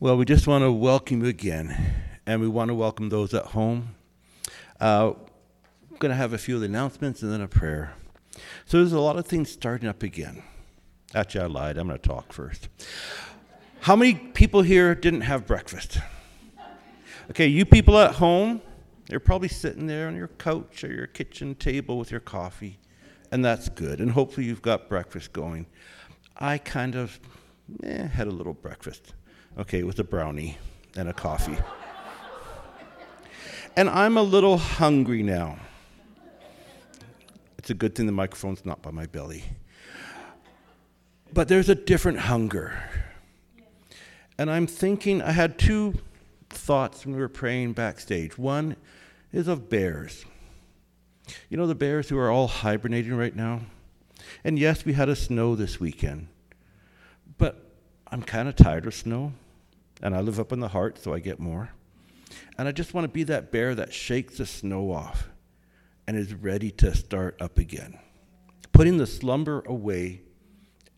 Well, we just want to welcome you again, and we want to welcome those at home. Uh, I'm going to have a few of the announcements and then a prayer. So there's a lot of things starting up again. Actually, I lied. I'm going to talk first. How many people here didn't have breakfast? Okay, you people at home, you're probably sitting there on your couch or your kitchen table with your coffee, and that's good. And hopefully you've got breakfast going. I kind of eh, had a little breakfast okay, with a brownie and a coffee. and I'm a little hungry now. It's a good thing the microphone's not by my belly. But there's a different hunger. And I'm thinking, I had two thoughts when we were praying backstage. One is of bears. You know, the bears who are all hibernating right now? And yes, we had a snow this weekend. But I'm kind of tired of snow. And I live up in the Hart, so I get more. And I just want to be that bear that shakes the snow off and is ready to start up again. Putting the slumber away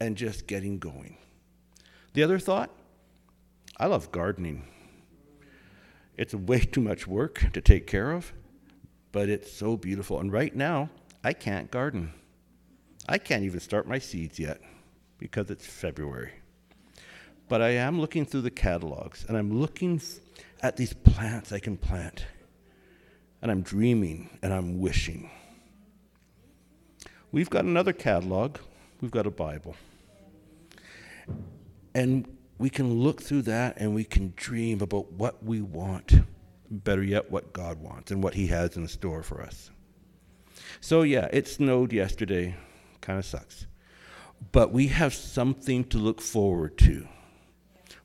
and just getting going. The other thought I love gardening. It's way too much work to take care of, but it's so beautiful. And right now, I can't garden. I can't even start my seeds yet because it's February. But I am looking through the catalogs and I'm looking at these plants I can plant. And I'm dreaming and I'm wishing. We've got another catalog, we've got a Bible. And we can look through that and we can dream about what we want. Better yet, what God wants and what He has in store for us. So, yeah, it snowed yesterday. Kind of sucks. But we have something to look forward to.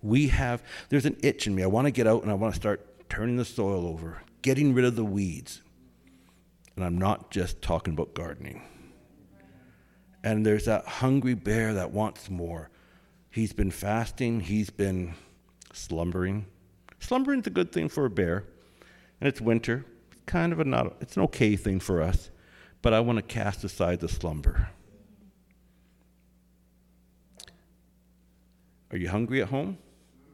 We have, there's an itch in me. I want to get out and I want to start turning the soil over, getting rid of the weeds. And I'm not just talking about gardening. And there's that hungry bear that wants more. He's been fasting, he's been slumbering. Slumbering's a good thing for a bear. And it's winter. It's kind of a not it's an okay thing for us. But I want to cast aside the slumber. Are you hungry at home?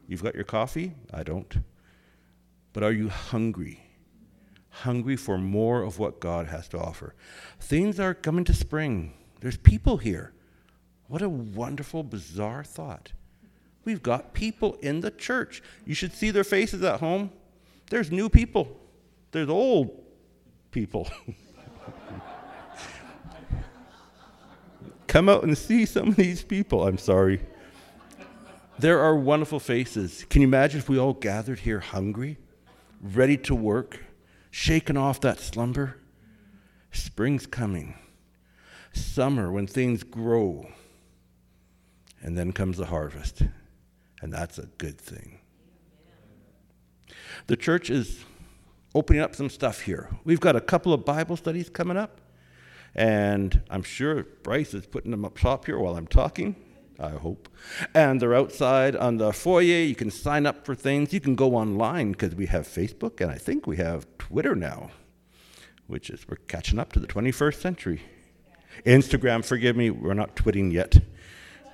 You've got your coffee? I don't. But are you hungry? Hungry for more of what God has to offer. Things are coming to spring. There's people here. What a wonderful, bizarre thought. We've got people in the church. You should see their faces at home. There's new people, there's old people. Come out and see some of these people. I'm sorry. There are wonderful faces. Can you imagine if we all gathered here hungry, ready to work, shaking off that slumber? Spring's coming. Summer, when things grow. And then comes the harvest. And that's a good thing. The church is opening up some stuff here. We've got a couple of Bible studies coming up. And I'm sure Bryce is putting them up top here while I'm talking. I hope. And they're outside on the foyer. You can sign up for things. You can go online because we have Facebook and I think we have Twitter now, which is we're catching up to the 21st century. Instagram, forgive me, we're not twitting yet.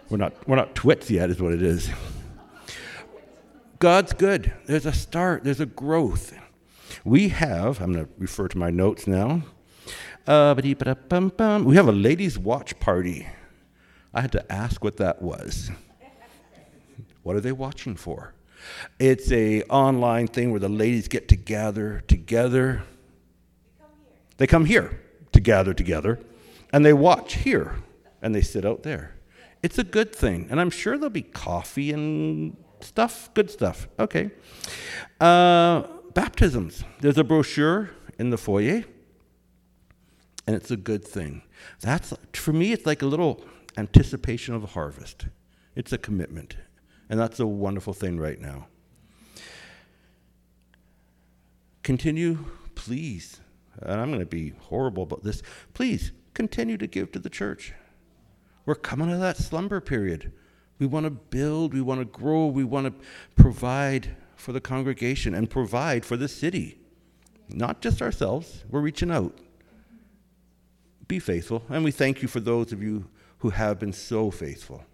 We're not, we're not twits yet, is what it is. God's good. There's a start, there's a growth. We have, I'm going to refer to my notes now. Uh, we have a ladies' watch party I had to ask what that was. what are they watching for? It's a online thing where the ladies get to gather together. They come here to gather together, and they watch here, and they sit out there. It's a good thing, and I'm sure there'll be coffee and stuff, good stuff. Okay. Uh, baptisms. There's a brochure in the foyer, and it's a good thing. That's for me. It's like a little anticipation of a harvest. It's a commitment. And that's a wonderful thing right now. Continue, please. And I'm going to be horrible about this. Please continue to give to the church. We're coming out of that slumber period. We want to build, we want to grow, we want to provide for the congregation and provide for the city. Not just ourselves, we're reaching out. Be faithful. And we thank you for those of you who have been so faithful.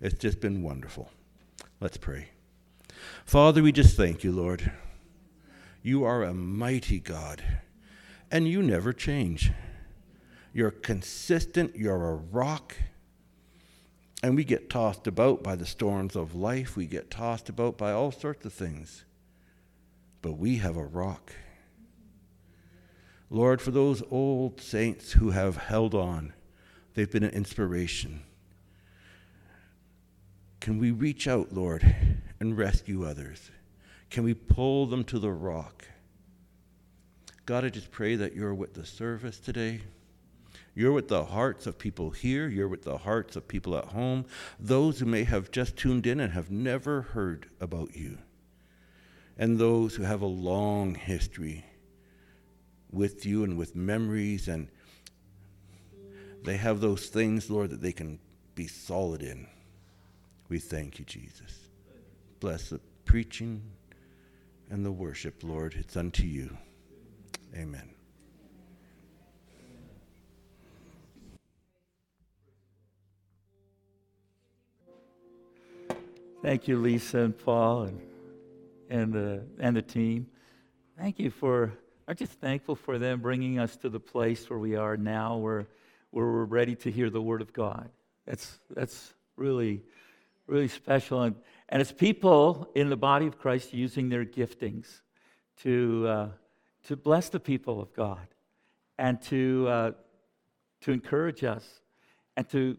It's just been wonderful. Let's pray. Father, we just thank you, Lord. You are a mighty God, and you never change. You're consistent, you're a rock. And we get tossed about by the storms of life, we get tossed about by all sorts of things. But we have a rock. Lord, for those old saints who have held on, they've been an inspiration. Can we reach out, Lord, and rescue others? Can we pull them to the rock? God, I just pray that you're with the service today. You're with the hearts of people here. You're with the hearts of people at home, those who may have just tuned in and have never heard about you, and those who have a long history with you and with memories, and they have those things, Lord, that they can be solid in. We thank you, Jesus. Bless the preaching and the worship, Lord. It's unto you. Amen. Thank you, Lisa and Paul and, and, the, and the team. Thank you for, I'm just thankful for them bringing us to the place where we are now, where, where we're ready to hear the Word of God. That's, that's really, really special. And, and it's people in the body of Christ using their giftings to, uh, to bless the people of God and to, uh, to encourage us and to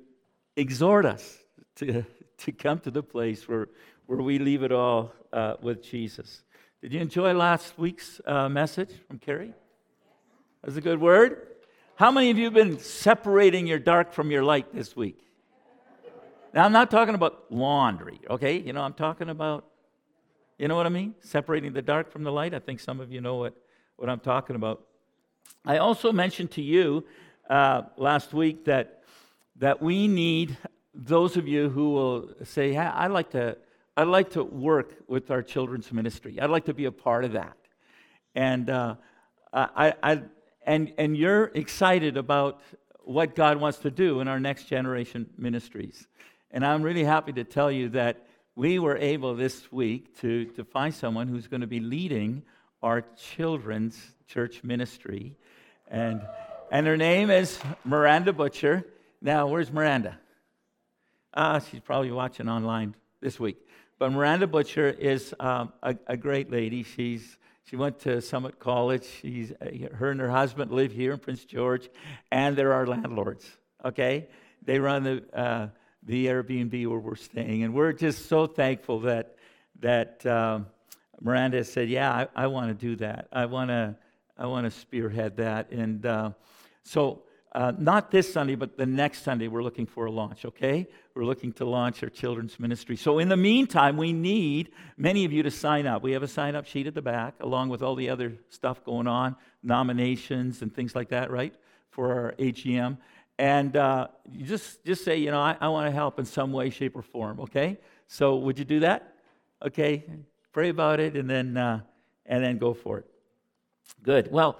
exhort us to, to come to the place where, where we leave it all uh, with Jesus. Did you enjoy last week's uh, message from Carrie? That was a good word. How many of you have been separating your dark from your light this week? Now, I'm not talking about laundry, okay? You know, I'm talking about, you know what I mean? Separating the dark from the light. I think some of you know what, what I'm talking about. I also mentioned to you uh, last week that, that we need those of you who will say, hey, I'd like to, I'd like to work with our children's ministry. I'd like to be a part of that. And, uh, I, I, and, and you're excited about what God wants to do in our next generation ministries. And I'm really happy to tell you that we were able this week to, to find someone who's going to be leading our children's church ministry. And, and her name is Miranda Butcher. Now, where's Miranda? Ah, she's probably watching online this week. But Miranda Butcher is um, a, a, great lady. She's, she went to Summit College. She's, uh, her and her husband live here in Prince George, and they're our landlords, okay? They run the, uh, the Airbnb where we're staying. And we're just so thankful that, that um, Miranda said, Yeah, I, I want to do that. I want to I wanna spearhead that. And uh, so uh, not this Sunday, but the next Sunday, we're looking for a launch, okay? We're looking to launch our children's ministry. So, in the meantime, we need many of you to sign up. We have a sign up sheet at the back, along with all the other stuff going on, nominations and things like that, right? For our AGM. And uh, just, just say, you know, I, I want to help in some way, shape, or form, okay? So, would you do that? Okay? Pray about it and then, uh, and then go for it. Good. Well,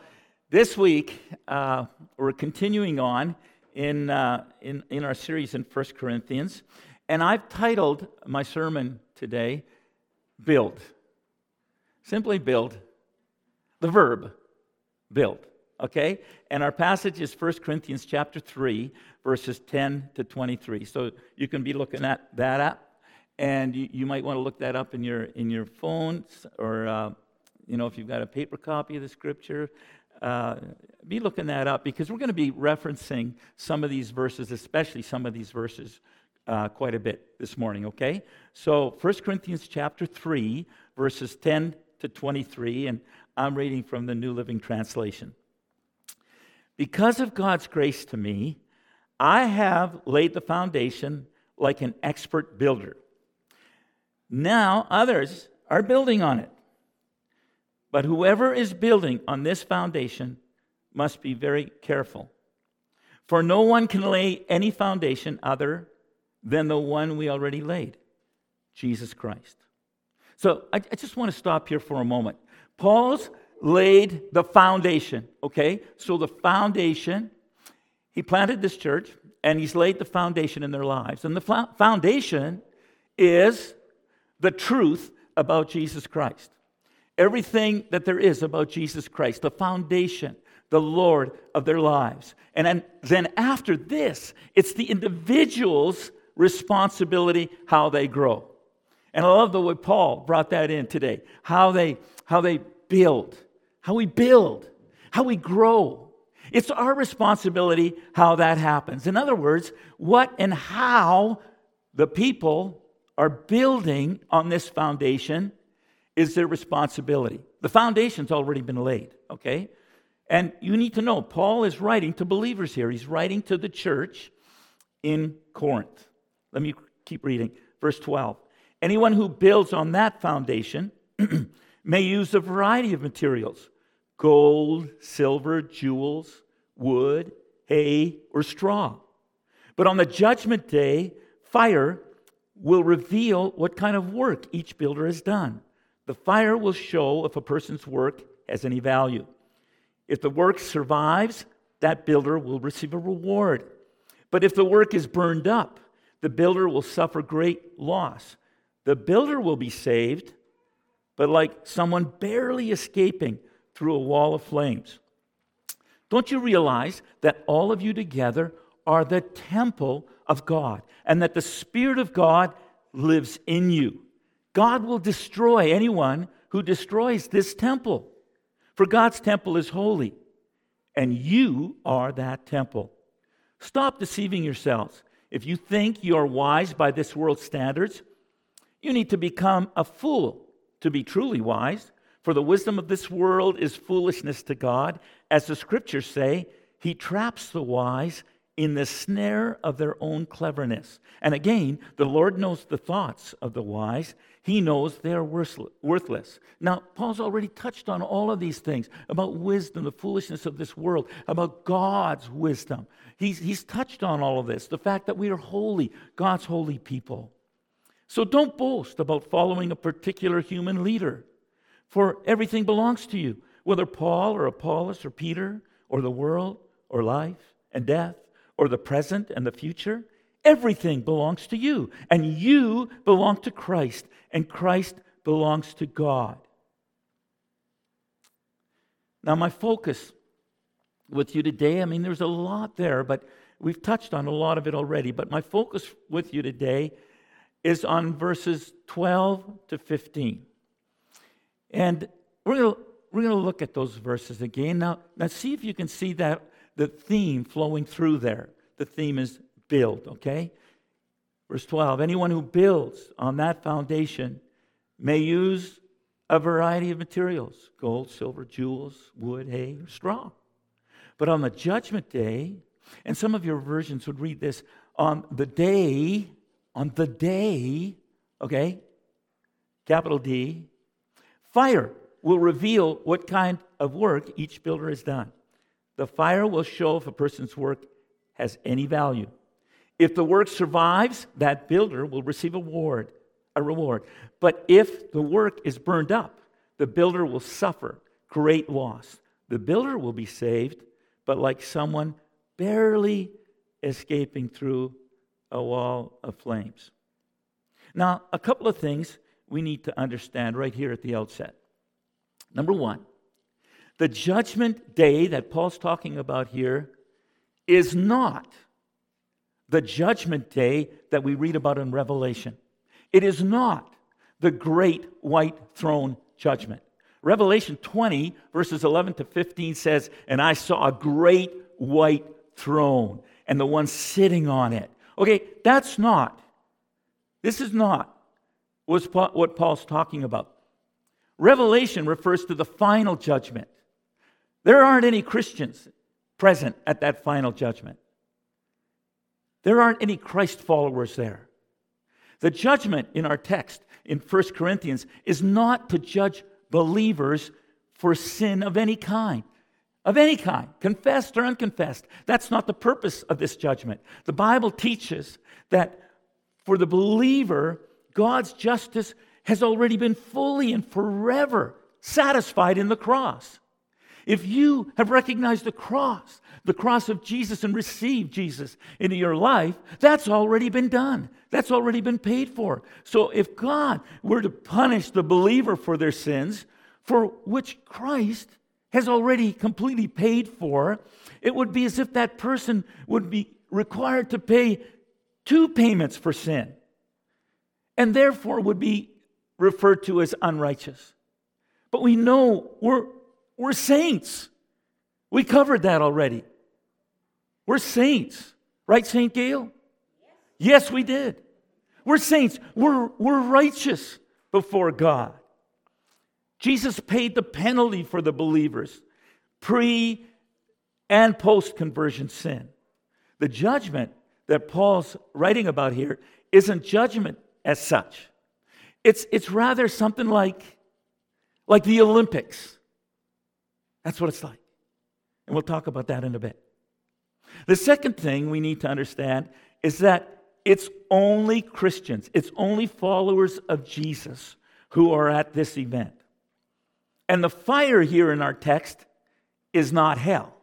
this week, uh, we're continuing on in, uh, in, in our series in 1 Corinthians, and I've titled my sermon today, Build. Simply build. The verb, build. Okay? And our passage is 1 Corinthians chapter 3, verses 10 to 23. So you can be looking at that up, and you, you might want to look that up in your, in your phones or, uh, you know, if you've got a paper copy of the scripture, uh, be looking that up because we're going to be referencing some of these verses, especially some of these verses, uh, quite a bit this morning, okay? So 1 Corinthians chapter 3, verses 10 to 23, and I'm reading from the New Living Translation. Because of God's grace to me, I have laid the foundation like an expert builder. Now others are building on it. But whoever is building on this foundation must be very careful. For no one can lay any foundation other than the one we already laid Jesus Christ. So I, I just want to stop here for a moment. Paul's laid the foundation, okay? So the foundation, he planted this church and he's laid the foundation in their lives. And the foundation is the truth about Jesus Christ. Everything that there is about Jesus Christ, the foundation, the Lord of their lives. And then, after this, it's the individual's responsibility how they grow. And I love the way Paul brought that in today. How they how they build, how we build, how we grow. It's our responsibility how that happens. In other words, what and how the people are building on this foundation is their responsibility. The foundation's already been laid, okay? And you need to know, Paul is writing to believers here. He's writing to the church in Corinth. Let me keep reading. Verse 12. Anyone who builds on that foundation may use a variety of materials gold, silver, jewels, wood, hay, or straw. But on the judgment day, fire will reveal what kind of work each builder has done. The fire will show if a person's work has any value. If the work survives, that builder will receive a reward. But if the work is burned up, the builder will suffer great loss. The builder will be saved, but like someone barely escaping through a wall of flames. Don't you realize that all of you together are the temple of God and that the Spirit of God lives in you? God will destroy anyone who destroys this temple. For God's temple is holy, and you are that temple. Stop deceiving yourselves. If you think you are wise by this world's standards, you need to become a fool to be truly wise. For the wisdom of this world is foolishness to God. As the scriptures say, He traps the wise in the snare of their own cleverness. And again, the Lord knows the thoughts of the wise. He knows they are worthless. Now, Paul's already touched on all of these things about wisdom, the foolishness of this world, about God's wisdom. He's, he's touched on all of this, the fact that we are holy, God's holy people. So don't boast about following a particular human leader, for everything belongs to you, whether Paul or Apollos or Peter or the world or life and death or the present and the future. Everything belongs to you, and you belong to Christ, and Christ belongs to God. Now, my focus with you today, I mean, there's a lot there, but we've touched on a lot of it already. But my focus with you today is on verses 12 to 15. And we're going to we're going to look at those verses again. Now, now see if you can see that the theme flowing through there. The theme is build, okay? Verse 12 Anyone who builds on that foundation may use a variety of materials gold, silver, jewels, wood, hay, or straw. But on the judgment day, and some of your versions would read this on the day, on the day, okay, capital D, fire will reveal what kind of work each builder has done. The fire will show if a person's work has any value. If the work survives, that builder will receive a reward, a reward. But if the work is burned up, the builder will suffer great loss. The builder will be saved, but like someone barely escaping through a wall of flames. Now, a couple of things we need to understand right here at the outset. Number one, the judgment day that Paul's talking about here is not the judgment day that we read about in Revelation. It is not the great white throne judgment. Revelation 20, verses 11 to 15 says, And I saw a great white throne and the one sitting on it. Okay, that's not, this is not what Paul's talking about. Revelation refers to the final judgment. There aren't any Christians present at that final judgment. There aren't any Christ followers there. The judgment in our text in 1 Corinthians is not to judge believers for sin of any kind. Of any kind, confessed or unconfessed. That's not the purpose of this judgment. The Bible teaches that for the believer, God's justice has already been fully and forever satisfied in the cross. If you have recognized the cross, the cross of Jesus, and received Jesus into your life, that's already been done. That's already been paid for. So if God were to punish the believer for their sins, for which Christ has already completely paid for, it would be as if that person would be required to pay two payments for sin and therefore would be referred to as unrighteous. But we know we're, we're saints. We covered that already. We're saints. Right, St. Gail? Yes, we did. We're saints. We're, we're righteous before God. Jesus paid the penalty for the believers, pre and post conversion sin. The judgment that Paul's writing about here isn't judgment as such. It's, it's rather something like, like the Olympics. That's what it's like. And we'll talk about that in a bit. The second thing we need to understand is that it's only Christians, it's only followers of Jesus who are at this event. And the fire here in our text is not hell.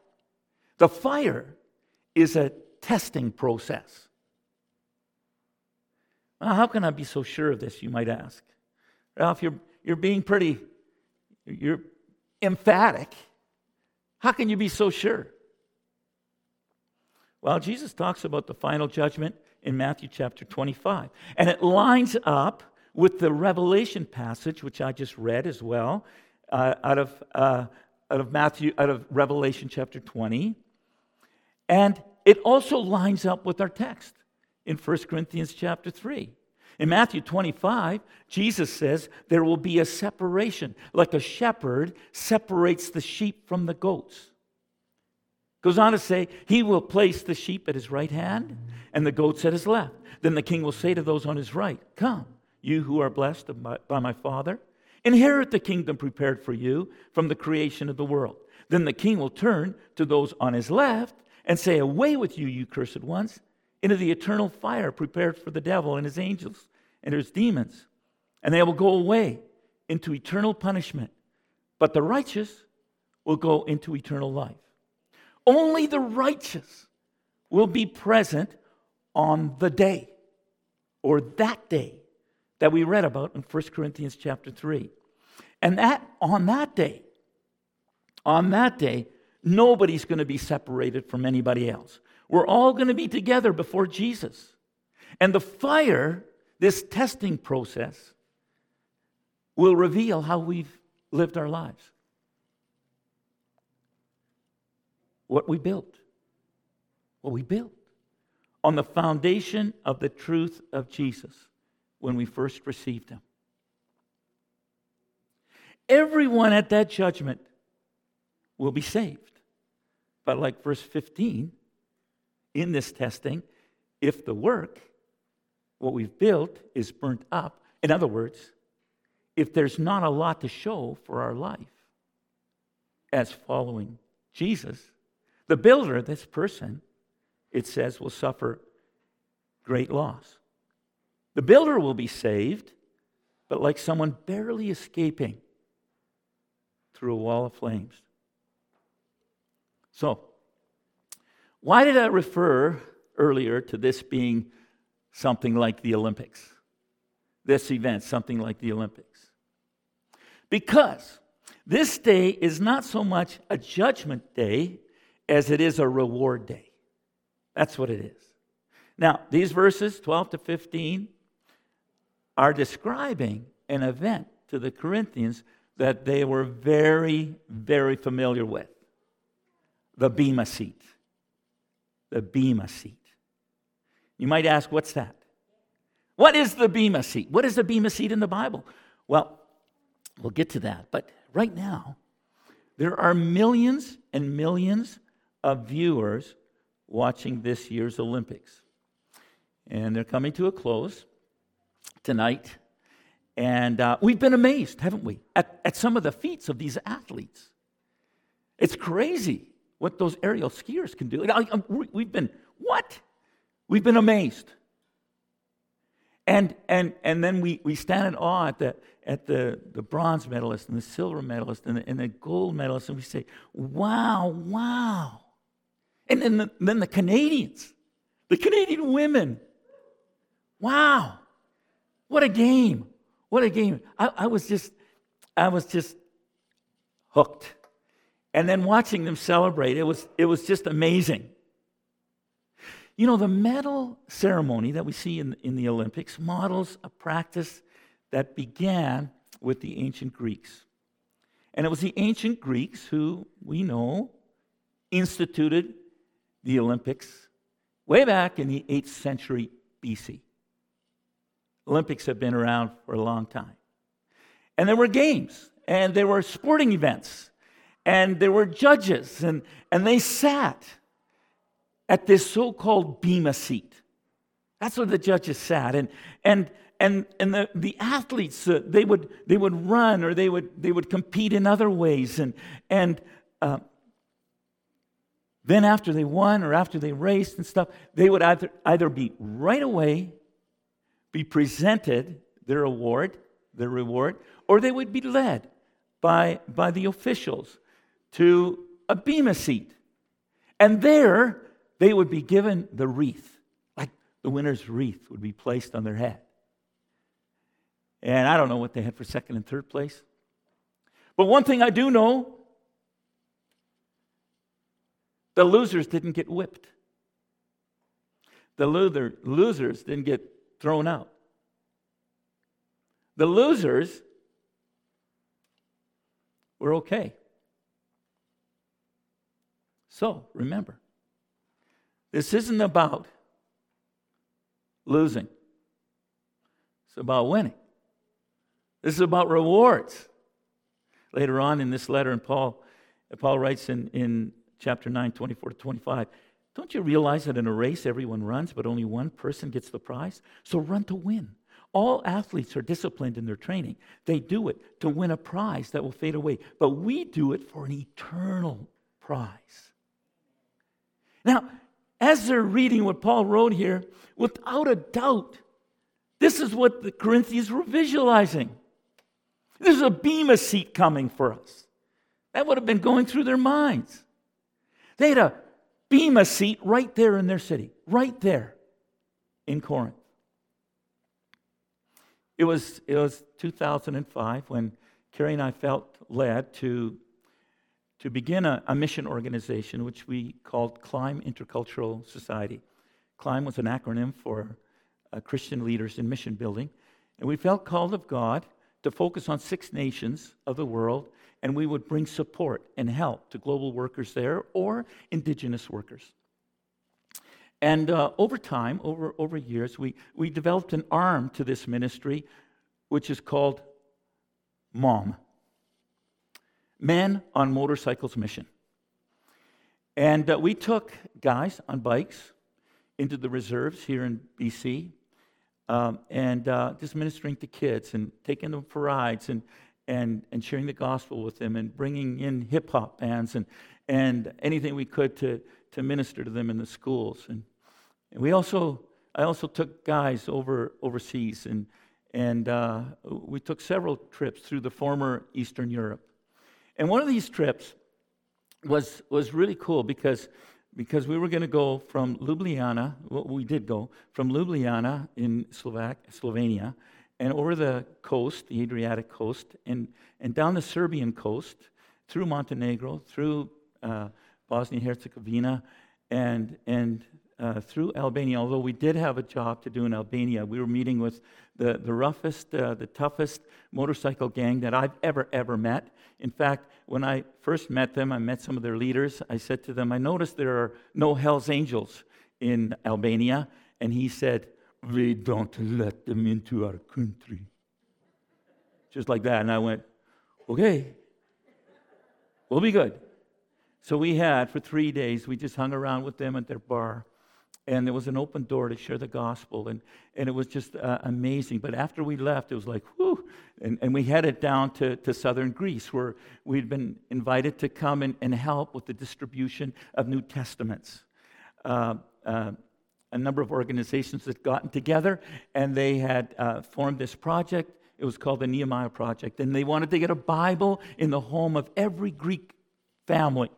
The fire is a testing process. Well, how can I be so sure of this, you might ask? Ralph, you're, you're being pretty, you're emphatic. How can you be so sure? Well, Jesus talks about the final judgment in Matthew chapter 25, and it lines up with the Revelation passage, which I just read as well, uh, out, of, uh, out of Matthew, out of Revelation chapter 20. And it also lines up with our text in 1 Corinthians chapter 3. In Matthew 25, Jesus says there will be a separation, like a shepherd separates the sheep from the goats. Goes on to say, He will place the sheep at his right hand and the goats at his left. Then the king will say to those on his right, Come, you who are blessed by my Father, inherit the kingdom prepared for you from the creation of the world. Then the king will turn to those on his left and say, Away with you, you cursed ones into the eternal fire prepared for the devil and his angels and his demons. And they will go away into eternal punishment, but the righteous will go into eternal life. Only the righteous will be present on the day or that day that we read about in 1 Corinthians chapter 3. And that on that day, on that day, nobody's going to be separated from anybody else. We're all going to be together before Jesus. And the fire, this testing process, will reveal how we've lived our lives. What we built. What we built. On the foundation of the truth of Jesus when we first received Him. Everyone at that judgment will be saved. But, like verse 15, in this testing if the work, what we've built, is burnt up. In other words, if there's not a lot to show for our life as following Jesus, the builder, this person, it says, will suffer great loss. The builder will be saved, but like someone barely escaping through a wall of flames. So, why did I refer earlier to this being something like the Olympics? This event, something like the Olympics. Because this day is not so much a judgment day as it is a reward day. That's what it is. Now, these verses, 12 to 15, are describing an event to the Corinthians that they were very, very familiar with the Bema seat the Bema seat. You might ask, what's that? What is the Bema seat? What is the Bema seat in the Bible? Well, we'll get to that. But right now, there are millions and millions of viewers watching this year's Olympics. And they're coming to a close tonight. And uh, we've been amazed, haven't we, at, at some of the feats of these athletes. It's crazy what those aerial skiers can do. We've been, what? We've been amazed. And, and, and then we, we stand in awe at, the, at the, the bronze medalist and the silver medalist and the, and the gold medalist, and we say, wow, wow. And then the, then the Canadians, the Canadian women, wow, what a game. What a game. I, I was just, I was just hooked. And then watching them celebrate, it was, it was just amazing. You know, the medal ceremony that we see in, in the Olympics models a practice that began with the ancient Greeks. And it was the ancient Greeks who, we know, instituted the Olympics way back in the 8th century BC. Olympics have been around for a long time. And there were games, and there were sporting events, and there were judges, and, and they sat at this so called Bema seat. That's where the judges sat. And, and, and, and the, the athletes, uh, they, would, they would run or they would, they would compete in other ways. And, and uh, then, after they won or after they raced and stuff, they would either, either be right away be presented their award, their reward, or they would be led by, by the officials to a bema seat. And there, they would be given the wreath, like the winner's wreath would be placed on their head. And I don't know what they had for second and third place. But one thing I do know the losers didn't get whipped. The loser, losers didn't get thrown out. The losers were okay. So remember, this isn't about losing, it's about winning. This is about rewards. Later on in this letter, and Paul, Paul writes in, in chapter 9, 24 to 25, don't you realize that in a race everyone runs, but only one person gets the prize? So run to win. All athletes are disciplined in their training. They do it to win a prize that will fade away, but we do it for an eternal prize. Now, as they're reading what Paul wrote here, without a doubt, this is what the Corinthians were visualizing. There's a bema seat coming for us. That would have been going through their minds. They had a bema seat right there in their city, right there in Corinth. It was, it was 2005 when Carrie and I felt led to to begin a, a, mission organization which we called Climb Intercultural Society. Climb was an acronym for uh, Christian leaders in mission building. And we felt called of God to focus on six nations of the world, and we would bring support and help to global workers there or indigenous workers. And uh, over time, over, over years, we, we developed an arm to this ministry, which is called MOM Men on Motorcycles Mission. And uh, we took guys on bikes into the reserves here in BC um, and uh, just ministering to kids and taking them for rides and, and, and sharing the gospel with them and bringing in hip hop bands and, and anything we could to, to minister to them in the schools. And, and we also, I also took guys over overseas and, and uh, we took several trips through the former Eastern Europe. And one of these trips was, was really cool because, because we were going to go from Ljubljana, well, we did go from Ljubljana in Slovak, Slovenia, and over the coast, the Adriatic coast, and, and down the Serbian coast, through Montenegro, through uh, Bosnia Herzegovina, and, and uh, through Albania, although we did have a job to do in Albania. We were meeting with the, the roughest, uh, the toughest motorcycle gang that I've ever, ever met. In fact, when I first met them, I met some of their leaders. I said to them, I noticed there are no Hells Angels in Albania. And he said, We don't let them into our country. Just like that. And I went, Okay, we'll be good. So we had, for three days, we just hung around with them at their bar and there was an open door to share the gospel and, and it was just uh, amazing but after we left it was like whew and, and we headed down to, to southern greece where we'd been invited to come and, and help with the distribution of new testaments uh, uh, a number of organizations that gotten together and they had uh, formed this project. It was called the Nehemiah Project. And they wanted to get a Bible in the home of every Greek family.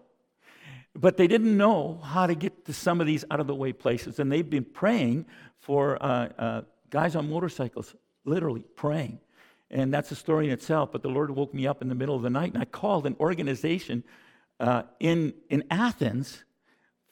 But they didn't know how to get to some of these out of the way places. And they've been praying for uh, uh, guys on motorcycles, literally praying. And that's a story in itself. But the Lord woke me up in the middle of the night and I called an organization uh, in, in Athens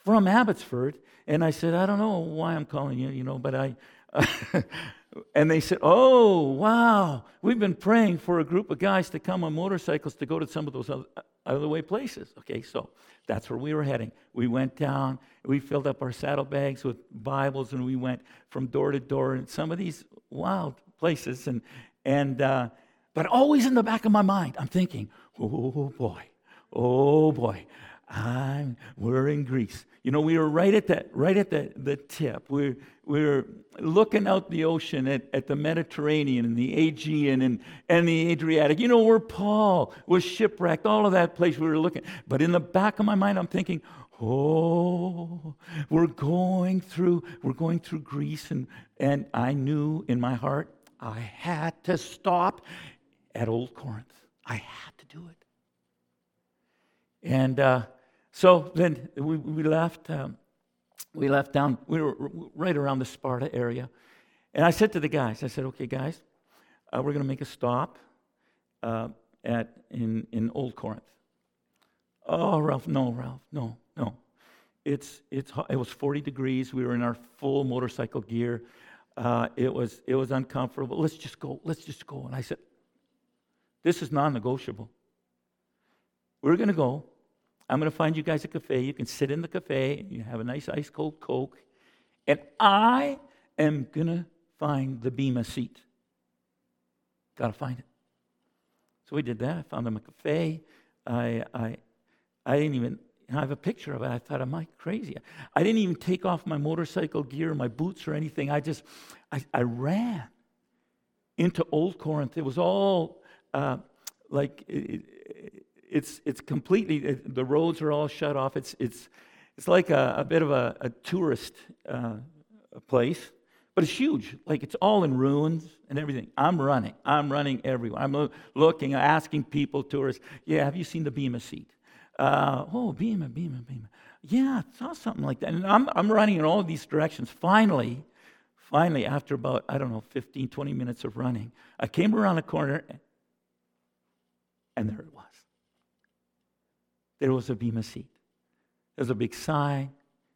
from Abbotsford. And I said, I don't know why I'm calling you, you know, but I. and they said, Oh, wow, we've been praying for a group of guys to come on motorcycles to go to some of those other, other way places. Okay, so that's where we were heading. We went down, we filled up our saddlebags with Bibles, and we went from door to door in some of these wild places. And, and uh, but always in the back of my mind, I'm thinking, oh boy, oh boy, I'm, we're in Greece. You know, we were right at the, right at the, the tip. We're, we're looking out the ocean at, at the Mediterranean and the Aegean and, and the Adriatic. You know, where Paul was shipwrecked, all of that place we were looking. But in the back of my mind, I'm thinking, oh, we're going through, we're going through Greece. And, and I knew in my heart, I had to stop at Old Corinth. I had to do it. And uh, so then we, we left. Um, we left down. We were right around the Sparta area, and I said to the guys, I said, "Okay, guys, uh, we're going to make a stop uh, at in in Old Corinth." Oh, Ralph, no, Ralph, no, no. It's it's it was 40 degrees. We were in our full motorcycle gear. Uh, it was it was uncomfortable. Let's just go. Let's just go. And I said, "This is non-negotiable. We're going to go." I'm going to find you guys a cafe. You can sit in the cafe, you have a nice ice cold Coke, and I am going to find the Bema seat. Got to find it. So we did that. I found them a cafe. I, I, I didn't even I have a picture of it. I thought, am I crazy? I didn't even take off my motorcycle gear, my boots, or anything. I just, I, I ran into Old Corinth. It was all uh, like, it, it's, it's completely, it, the roads are all shut off. It's, it's, it's like a, a bit of a, a tourist uh, place, but it's huge. Like it's all in ruins and everything. I'm running. I'm running everywhere. I'm lo- looking, asking people, tourists, yeah, have you seen the Bema seat? Uh, oh, Bema, Bema, Bema. Yeah, I saw something like that. And I'm, I'm running in all these directions. Finally, finally, after about, I don't know, 15, 20 minutes of running, I came around a corner and there it was there was a Bema seat. There's a big sign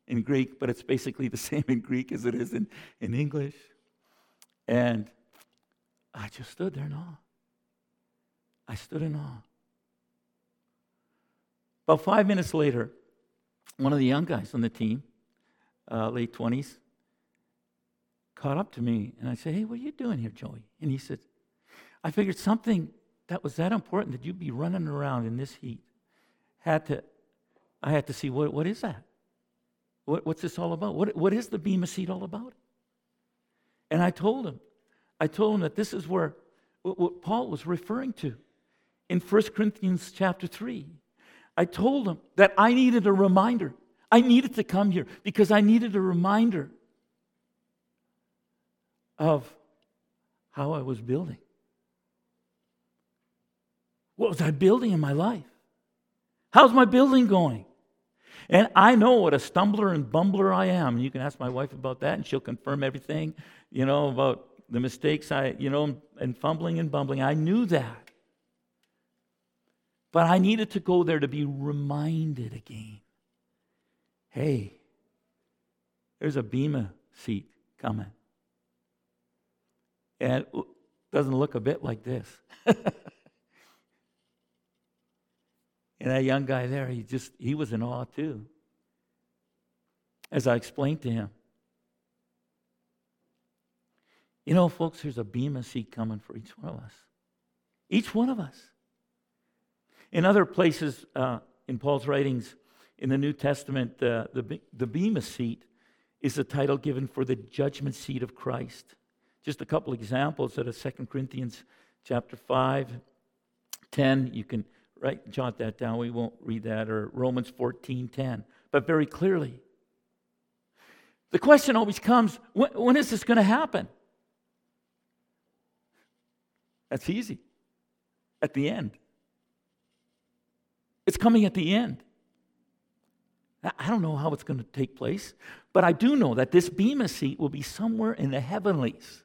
in Greek, but it's basically the same in Greek as it is in, in English. And I just stood there in awe. I stood in awe. About five minutes later, one of the young guys on the team, uh, late 20s, caught up to me and I said, Hey, what are you doing here, Joey? And he said, I figured something that was that important that you'd be running around in this heat had to, I had to see what, what is that? What, what's this all about? What, what is the Bema seat all about? And I told him, I told him that this is where what, what Paul was referring to in 1 Corinthians chapter 3. I told him that I needed a reminder. I needed to come here because I needed a reminder of how I was building. What was I building in my life? How's my building going? And I know what a stumbler and bumbler I am. You can ask my wife about that, and she'll confirm everything, you know, about the mistakes I, you know, and fumbling and bumbling. I knew that. But I needed to go there to be reminded again. Hey, there's a Bema seat coming. And it doesn't look a bit like this. And that young guy there, he just, he was in awe too. As I explained to him. You know, folks, there's a Bema seat coming for each one of us. Each one of us. In other places uh, in Paul's writings in the New Testament, uh, the, the Bema seat is a title given for the judgment seat of Christ. Just a couple examples out of 2 Corinthians chapter 5, 10. You can Right, jot that down. We won't read that, or Romans 14 10. But very clearly, The question always comes when, when is this going to happen? That's easy. At the end. It's coming at the end. I don't know how it's going to take place, but I do know that this Bema seat will be somewhere in the heavenlies,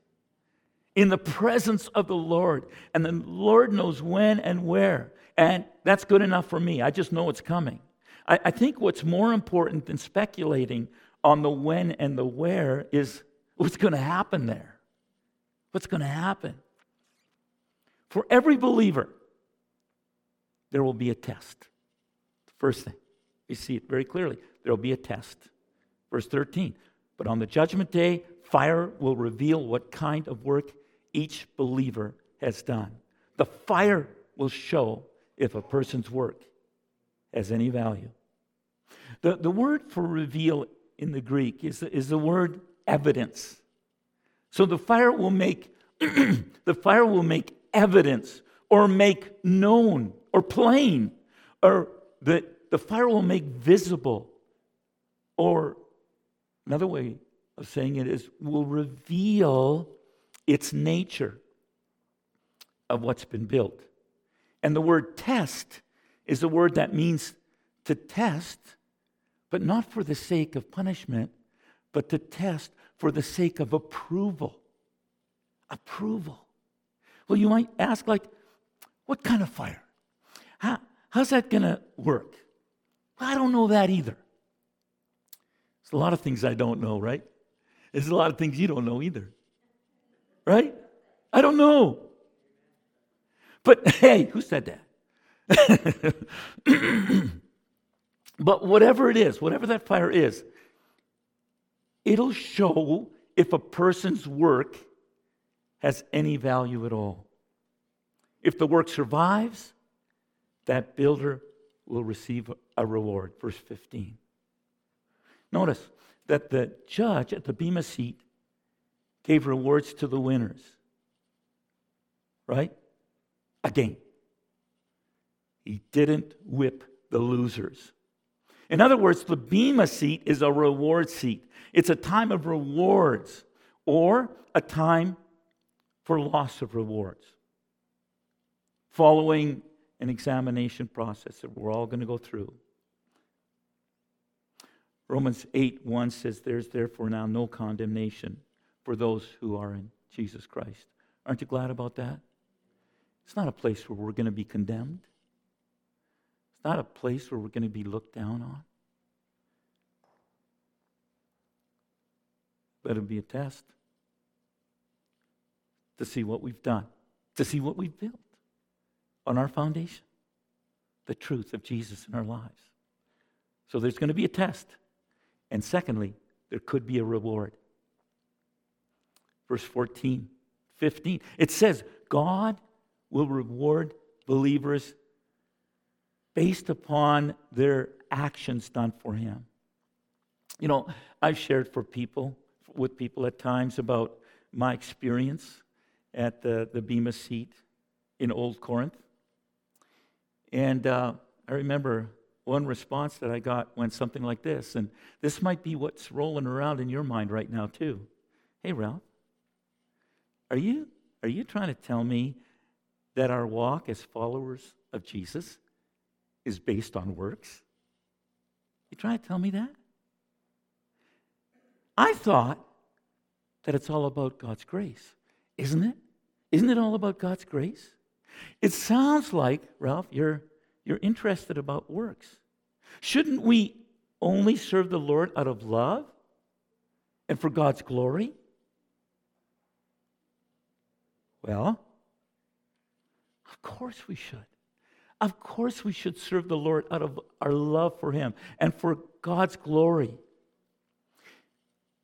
in the presence of the Lord. And the Lord knows when and where. And that's good enough for me. I just know it's coming. I, I think what's more important than speculating on the when and the where is what's going to happen there. What's going to happen? For every believer, there will be a test. First thing, you see it very clearly. There will be a test. Verse 13, but on the judgment day, fire will reveal what kind of work each believer has done. The fire will show if a person's work has any value. The, the word for reveal in the Greek is, is the word evidence. So the fire will make the fire will make evidence or make known or plain or the, the fire will make visible or another way of saying it is will reveal its nature of what's been built. And the word test is a word that means to test but not for the sake of punishment, but to test for the sake of approval. Approval. Well, you might ask, like, what kind of fire? How, how's that going to work? Well, I don't know that either. There's a lot of things I don't know, right? There's a lot of things you don't know either, right? I don't know. But hey, who said that? But whatever it is, whatever that fire is, it'll show if a person's work has any value at all. If the work survives, that builder will receive a reward. Verse 15. Notice that the judge at the Bema seat gave rewards to the winners. Right? Again, he didn't whip the losers. In other words, the Bema seat is a reward seat. It's a time of rewards or a time for loss of rewards. Following an examination process that we're all going to go through. Romans 8 1 says, There's therefore now no condemnation for those who are in Jesus Christ. Aren't you glad about that? It's not a place where we're going to be condemned It's not a place where we're going to be looked down on. But it'll be a test to see what we've done, to see what we've built on our foundation, the truth of Jesus in our lives. So there's going to be a test. And secondly, there could be a reward. Verse 14, 15, it says, God will reward believers based upon their actions done for him. You know, I've shared for people, with people at times about my experience at the, the Bema seat in Old Corinth. And uh, I remember one response that I got went something like this, and this might be what's rolling around in your mind right now, too. Hey, Ralph, are you, are you trying to tell me that our walk as followers of Jesus is based on works? You trying to tell me that? I thought that it's all about God's grace. Isn't it? Isn't it all about God's grace? It sounds like, Ralph, you're, you're interested about works. Shouldn't we only serve the Lord out of love and for God's glory? Well, of course we should. Of course, we should serve the Lord out of our love for Him and for God's glory.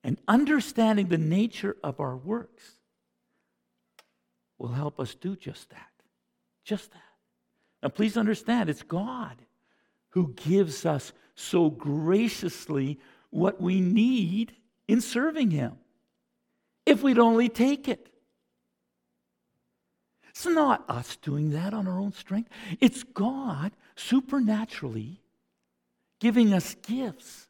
And understanding the nature of our works will help us do just that. Just that. Now, please understand, it's God who gives us so graciously what we need in serving Him. If we'd only take it. It's not us doing that on our own strength. It's God supernaturally giving us gifts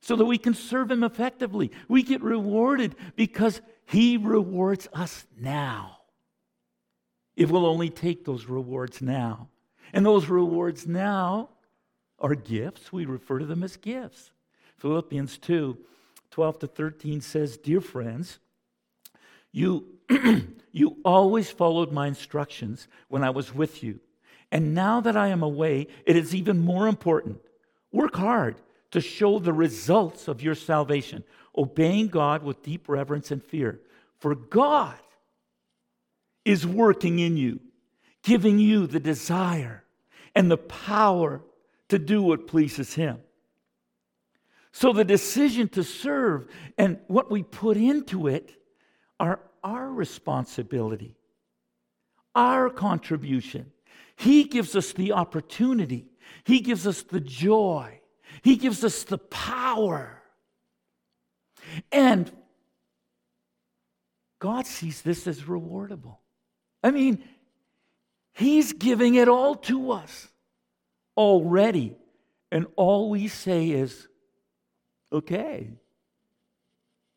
so that we can serve Him effectively. We get rewarded because He rewards us now. If we'll only take those rewards now. And those rewards now are gifts. We refer to them as gifts. Philippians 2 12 to 13 says, Dear friends, you, you always followed my instructions when I was with you. And now that I am away, it is even more important. Work hard to show the results of your salvation, obeying God with deep reverence and fear. For God is working in you, giving you the desire and the power to do what pleases Him. So the decision to serve and what we put into it are our responsibility, our contribution. He gives us the opportunity, He gives us the joy, He gives us the power. And God sees this as rewardable. I mean, He's giving it all to us already. And all we say is, okay,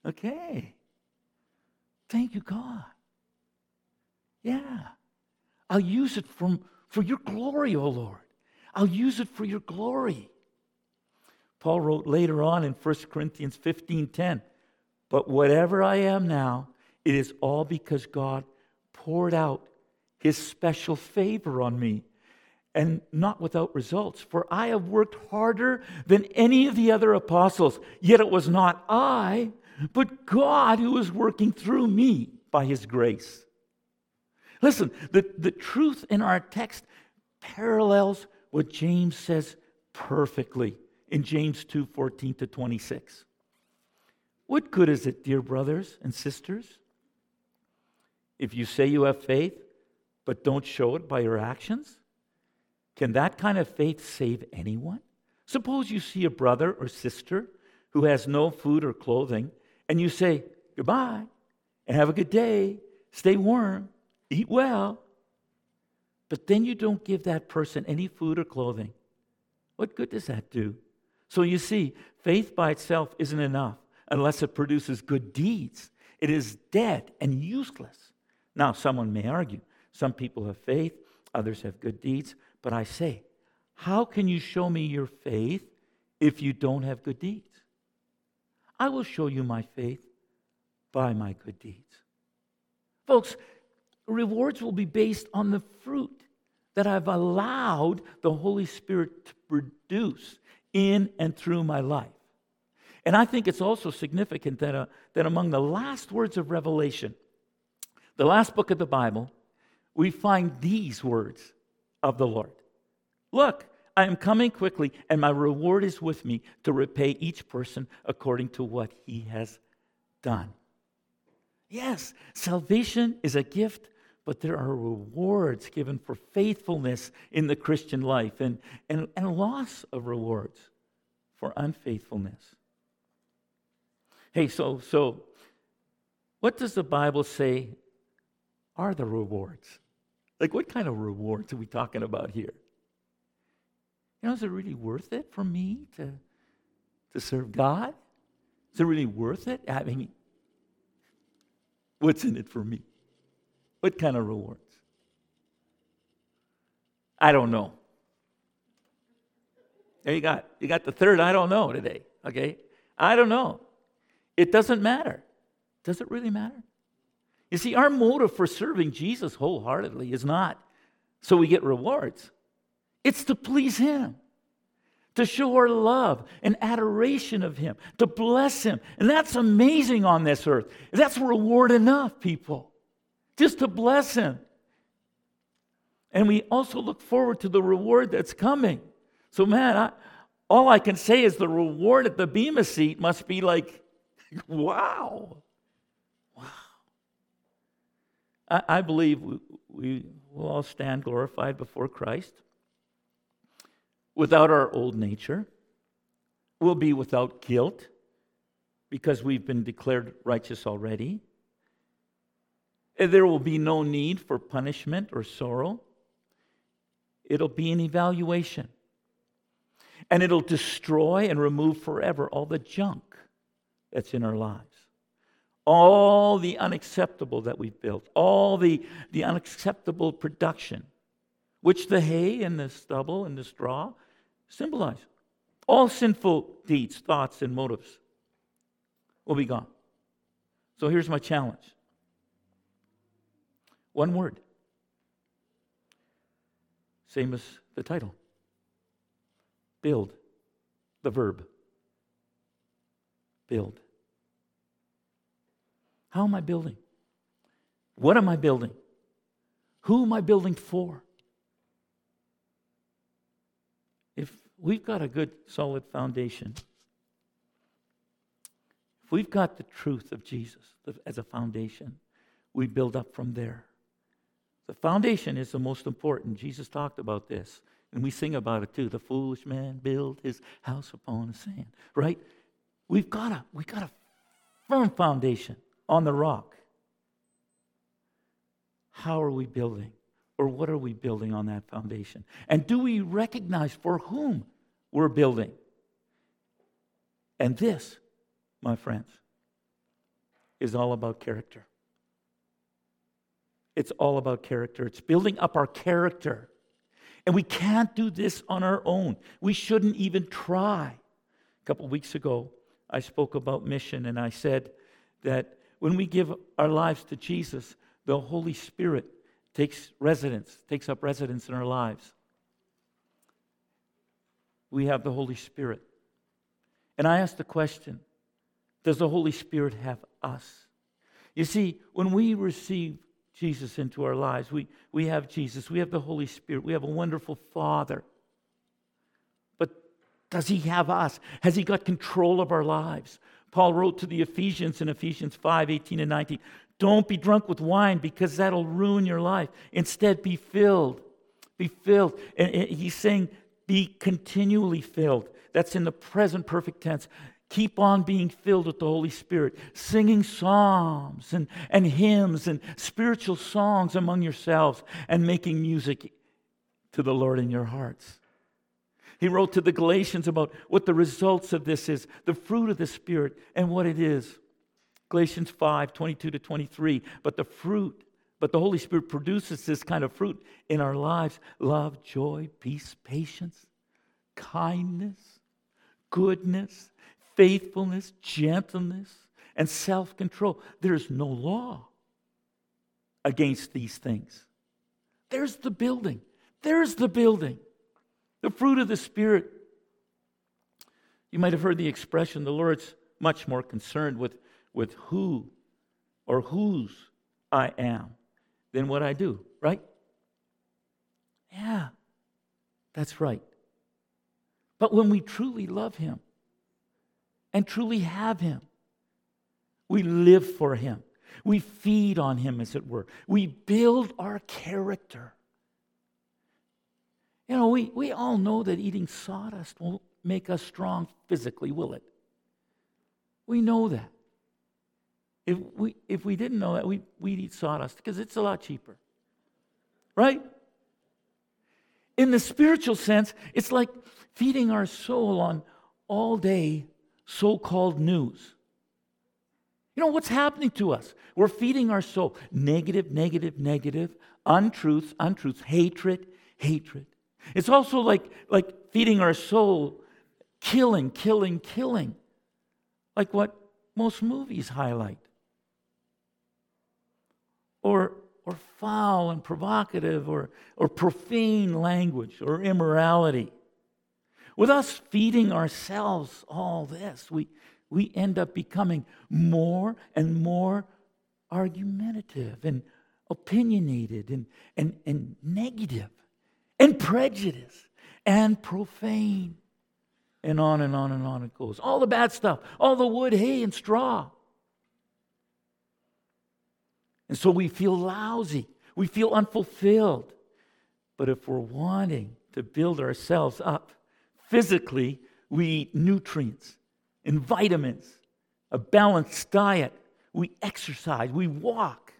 okay. Thank you, God. Yeah. I'll use it from, for your glory, O oh Lord. I'll use it for your glory. Paul wrote later on in 1 Corinthians 15 10, but whatever I am now, it is all because God poured out his special favor on me and not without results. For I have worked harder than any of the other apostles, yet it was not I, but God who is working through me by his grace. Listen, the, the truth in our text parallels what James says perfectly in James 2 14 to 26. What good is it, dear brothers and sisters, if you say you have faith, but don't show it by your actions? Can that kind of faith save anyone? Suppose you see a brother or sister who has no food or clothing, and you say, Goodbye, and have a good day, stay warm, eat well. But then you don't give that person any food or clothing. What good does that do? So you see, faith by itself isn't enough unless it produces good deeds. It is dead and useless. Now, someone may argue some people have faith, others have good deeds. But I say, how can you show me your faith if you don't have good deeds? I will show you my faith by my good deeds. Folks, rewards will be based on the fruit that I've allowed the Holy Spirit to produce in and through my life. And I think it's also significant that, uh, that among the last words of Revelation, the last book of the Bible, we find these words of the Lord Look, I am coming quickly, and my reward is with me to repay each person according to what he has done. Yes, salvation is a gift, but there are rewards given for faithfulness in the Christian life and, and, and loss of rewards for unfaithfulness. Hey, so, so what does the Bible say are the rewards? Like, what kind of rewards are we talking about here? You know, is it really worth it for me to, to serve God? Is it really worth it? I mean, what's in it for me? What kind of rewards? I don't know. There you got you got the third I don't know today. Okay? I don't know. It doesn't matter. Does it really matter? You see, our motive for serving Jesus wholeheartedly is not so we get rewards, it's to please Him, to show our love and adoration of Him, to bless Him. And that's amazing on this earth. That's reward enough, people, just to bless Him. And we also look forward to the reward that's coming. So, man, I, all I can say is the reward at the Bema seat must be like, wow. I, I believe we, we will all stand glorified before Christ without our old nature. We'll be without guilt because we've been declared righteous already. There will be no need for punishment or sorrow. It'll be an evaluation. and it'll destroy and remove forever all the junk that's in our lives. All the unacceptable that we've built, all the, the unacceptable production, which the hay and the stubble and the straw symbolize. All sinful deeds, thoughts, and motives will be gone. So here's my challenge one word, same as the title build, the verb. Build. How am I building? What am I building? Who am I building for? If we've got a good, solid foundation, if we've got the truth of Jesus as a foundation, we build up from there. The foundation is the most important. Jesus talked about this, and we sing about it too. The foolish man built his house upon the sand, right? We've got a, we've got a firm foundation on the rock. How are we building? Or what are we building on that foundation? And do we recognize for whom we're building? And this, my friends, is all about character. It's all about character. It's building up our character. And we can't do this on our own. We shouldn't even try. A couple weeks ago, I spoke about mission and I said that when we give our lives to Jesus, the Holy Spirit takes residence, takes up residence in our lives. We have the Holy Spirit. And I ask the question Does the Holy Spirit have us? You see, when we receive Jesus into our lives, we, we have Jesus, we have the Holy Spirit, we have a wonderful Father. But does He have us? Has He got control of our lives? Paul wrote to the Ephesians in Ephesians 5 18 and 19 Don't be drunk with wine because that'll ruin your life. Instead, be filled. Be filled. And he's saying, be continually filled. That's in the present perfect tense. Keep on being filled with the Holy Spirit, singing psalms and, and hymns and spiritual songs among yourselves, and making music to the Lord in your hearts. He wrote to the Galatians about what the results of this is, the fruit of the Spirit, and what it is. Galatians 5 22 to 23. But the fruit, but the Holy Spirit produces this kind of fruit in our lives love, joy, peace, patience, kindness, goodness faithfulness, gentleness, and self control. There's no law against these things. There's the building. There's the building. The fruit of the Spirit. You might have heard the expression the Lord's much more concerned with, with who or whose I am than what I do, right? Yeah, that's right. But when we truly love Him, and truly have Him. We live for Him. We feed on Him, as it were. We build our character. You know, we, we all know that eating sawdust won't make us strong physically, will it? We know that. If we, if we didn't know that, we, we'd eat sawdust because it's a lot cheaper. Right? In the spiritual sense, it's like feeding our soul on all day so called news. You know what's happening to us? We're feeding our soul negative, negative, negative, untruths, untruths, hatred, hatred. It's also like, like feeding our soul killing, killing, killing, like what most movies highlight. Or, or foul and provocative, or, or profane language, or immorality. With us feeding ourselves all this, we, we end up becoming more and more argumentative and opinionated and, and, and negative and prejudiced and profane. And on and on and on it goes. All the bad stuff, all the wood, hay, and straw. And so we feel lousy. We feel unfulfilled. But if we're wanting to build ourselves up Physically, we eat nutrients and vitamins, a balanced diet. We exercise, we walk.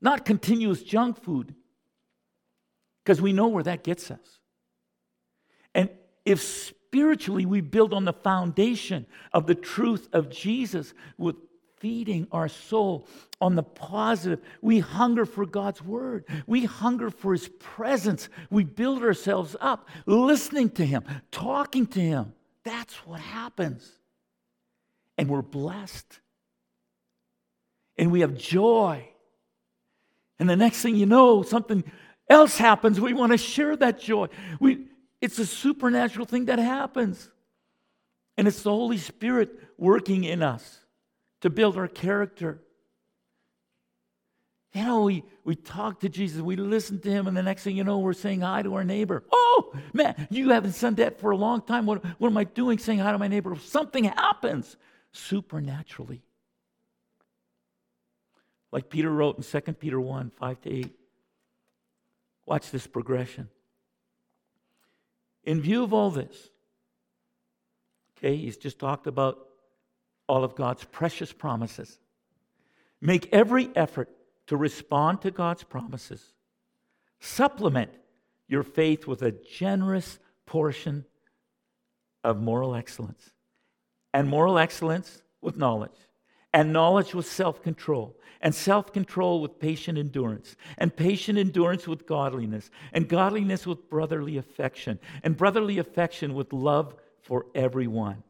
Not continuous junk food, because we know where that gets us. And, if spiritually we build on the foundation of the truth of Jesus with feeding our soul on the positive. We hunger for God's word. We hunger for his presence. We build ourselves up listening to him, talking to him. That's what happens. And we're blessed. And we have joy. And the next thing you know, something else happens. We want to share that joy. We, it's a supernatural thing that happens. And it's the Holy Spirit working in us to build our character. You know, we, we talk to Jesus, we listen to him, and the next thing you know, we're saying hi to our neighbor. Oh, man, you haven't said that for a long time. What, what am I doing saying hi to my neighbor? Something happens supernaturally. Like Peter wrote in 2 Peter 1 5 to 8. Watch this progression. In view of all this, okay, he's just talked about all of God's precious promises. Make every effort to respond to God's promises. Supplement your faith with a generous portion of moral excellence, and moral excellence with knowledge, and knowledge with self control, and self control with patient endurance, and patient endurance with godliness, and godliness with brotherly affection, and brotherly affection with love for everyone.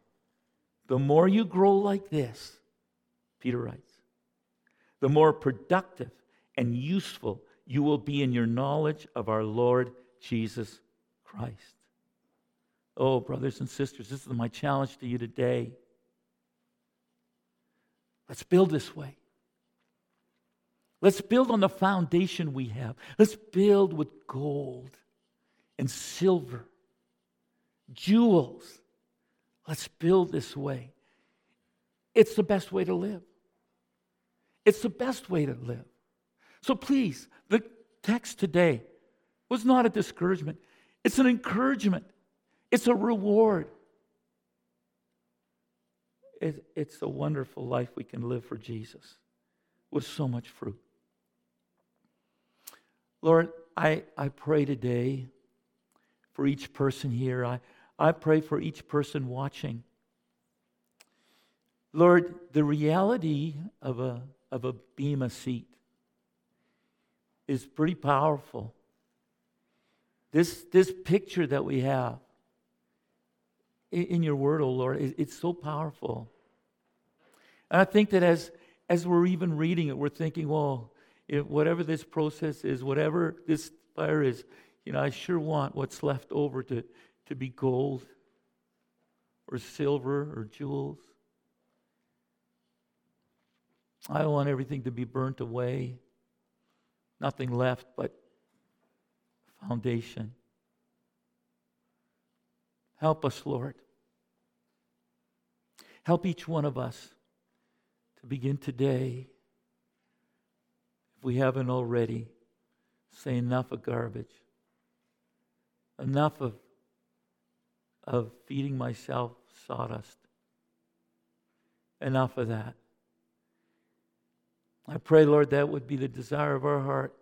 The more you grow like this, Peter writes, the more productive and useful you will be in your knowledge of our Lord Jesus Christ. Oh, brothers and sisters, this is my challenge to you today. Let's build this way. Let's build on the foundation we have. Let's build with gold and silver, jewels, Let's build this way. It's the best way to live. It's the best way to live. So please, the text today was not a discouragement, it's an encouragement, it's a reward. it's a wonderful life we can live for Jesus with so much fruit. Lord, I, I pray today for each person here. I, I pray for each person watching. Lord, the reality of a, of a Bema seat is pretty powerful. This, this picture that we have in, in your word, oh Lord, it, it's so powerful. And I think that as, as we're even reading it, we're thinking, well, if whatever this process is, whatever this fire is, you know, I sure want what's left over to, to be gold or silver or jewels. I want everything to be burnt away, nothing left but foundation. Help us, Lord. Help each one of us to begin today, if we haven't already, say enough of garbage, enough of of feeding myself sawdust. Enough of that. I pray, Lord, that would be the desire of our heart.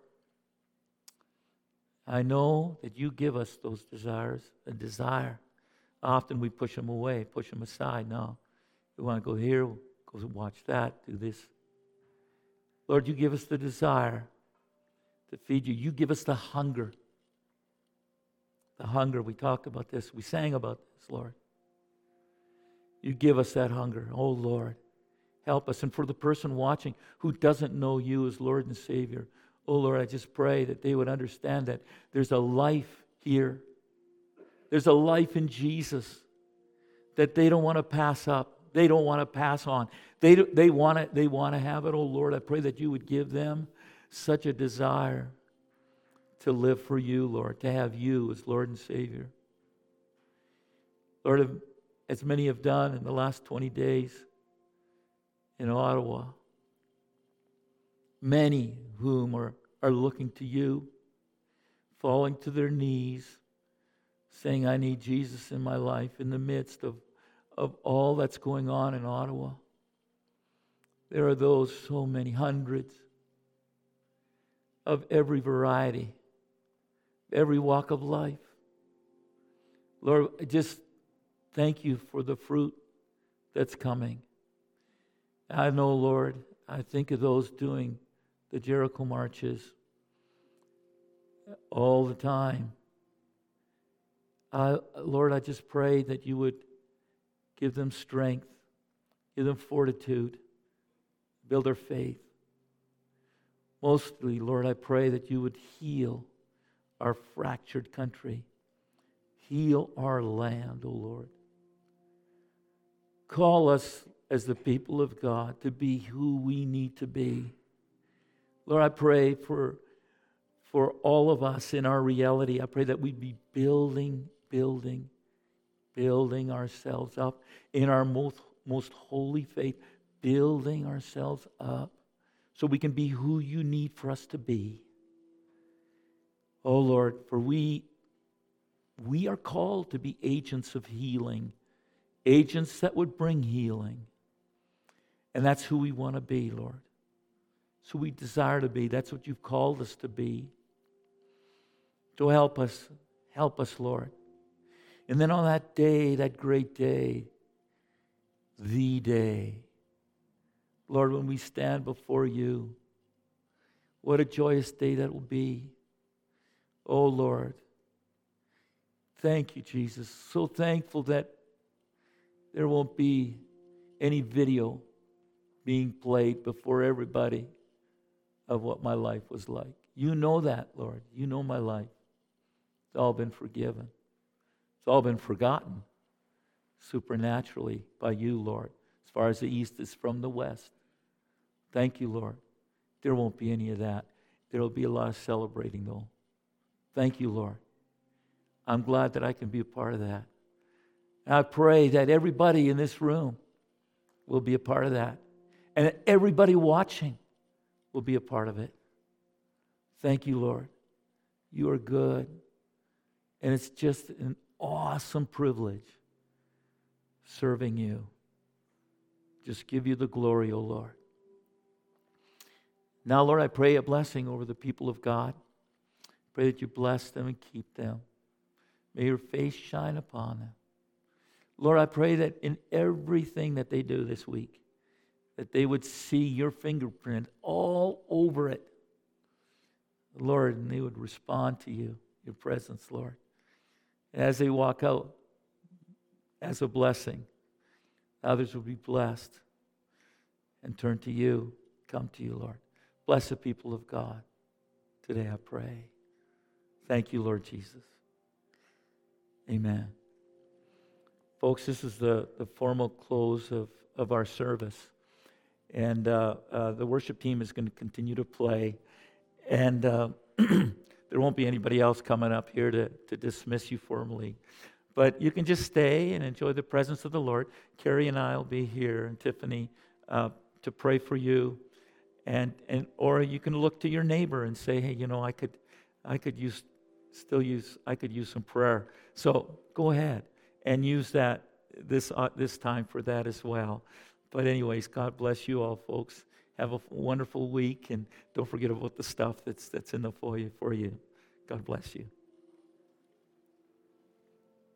I know that you give us those desires, a desire. Often we push them away, push them aside. No, we want to go here, go watch that, do this. Lord, you give us the desire to feed you. You give us the hunger the hunger. We talked about this. We sang about this, Lord. You give us that hunger. Oh, Lord, help us. And for the person watching who doesn't know you as Lord and Savior, oh, Lord, I just pray that they would understand that there's a life here. There's a life in Jesus that they don't want to pass up. They don't want to pass on. They, they, want to, they want to have it. Oh, Lord, I pray that you would give them such a desire to live for you, Lord, to have you as Lord and Savior. Lord, as many have done in the last 20 days in Ottawa, many whom are, are looking to you, falling to their knees, saying, I need Jesus in my life in the midst of, of all that's going on in Ottawa. There are those, so many, hundreds of every variety every walk of life. Lord, I just thank you for the fruit that's coming. I know, Lord, I think of those doing the Jericho marches all the time. I, Lord, I just pray that you would give them strength, give them fortitude, build their faith. Mostly, Lord, I pray that you would heal our fractured country, heal our land, O oh Lord. Call us as the people of God to be who we need to be. Lord, I pray for, for all of us in our reality. I pray that we'd be building, building, building ourselves up in our most, most holy faith, building ourselves up so we can be who you need for us to be. Oh Lord, for we we are called to be agents of healing, agents that would bring healing. And that's who we want to be, Lord. So we desire to be. That's what you've called us to be. So help us. Help us, Lord. And then on that day, that great day, the day, Lord, when we stand before you, what a joyous day that will be. Oh, Lord. Thank you, Jesus. So thankful that there won't be any video being played before everybody of what my life was like. You know that, Lord. You know my life. It's all been forgiven, it's all been forgotten supernaturally by you, Lord, as far as the east is from the west. Thank you, Lord. There won't be any of that. There will be a lot of celebrating, though. Thank you, Lord. I'm glad that I can be a part of that. And I pray that everybody in this room will be a part of that. And everybody watching will be a part of it. Thank you, Lord. You are good. And it's just an awesome privilege serving you. Just give you the glory, O oh Lord. Now, Lord, I pray a blessing over the people of God. Pray that you bless them and keep them. May your face shine upon them. Lord, I pray that in everything that they do this week, that they would see your fingerprint all over it. Lord, and they would respond to you, your presence, Lord. And as they walk out as a blessing, others will be blessed and turn to you, come to you, Lord. Bless the people of God. Today I pray. Thank you, Lord Jesus. Amen. Folks, this is the, the formal close of, of our service. And uh, uh, the worship team is going to continue to play. And uh, there won't be anybody else coming up here to, to dismiss you formally. But you can just stay and enjoy the presence of the Lord. Carrie and I will be here, and Tiffany, uh, to pray for you and, and or you can look to your neighbor and say hey you know i could i could use still use i could use some prayer. So go ahead and use that this uh, this time for that as well. But anyways god bless you all folks. Have a wonderful week and don't forget about the stuff that's that's in the foyer for you. God bless you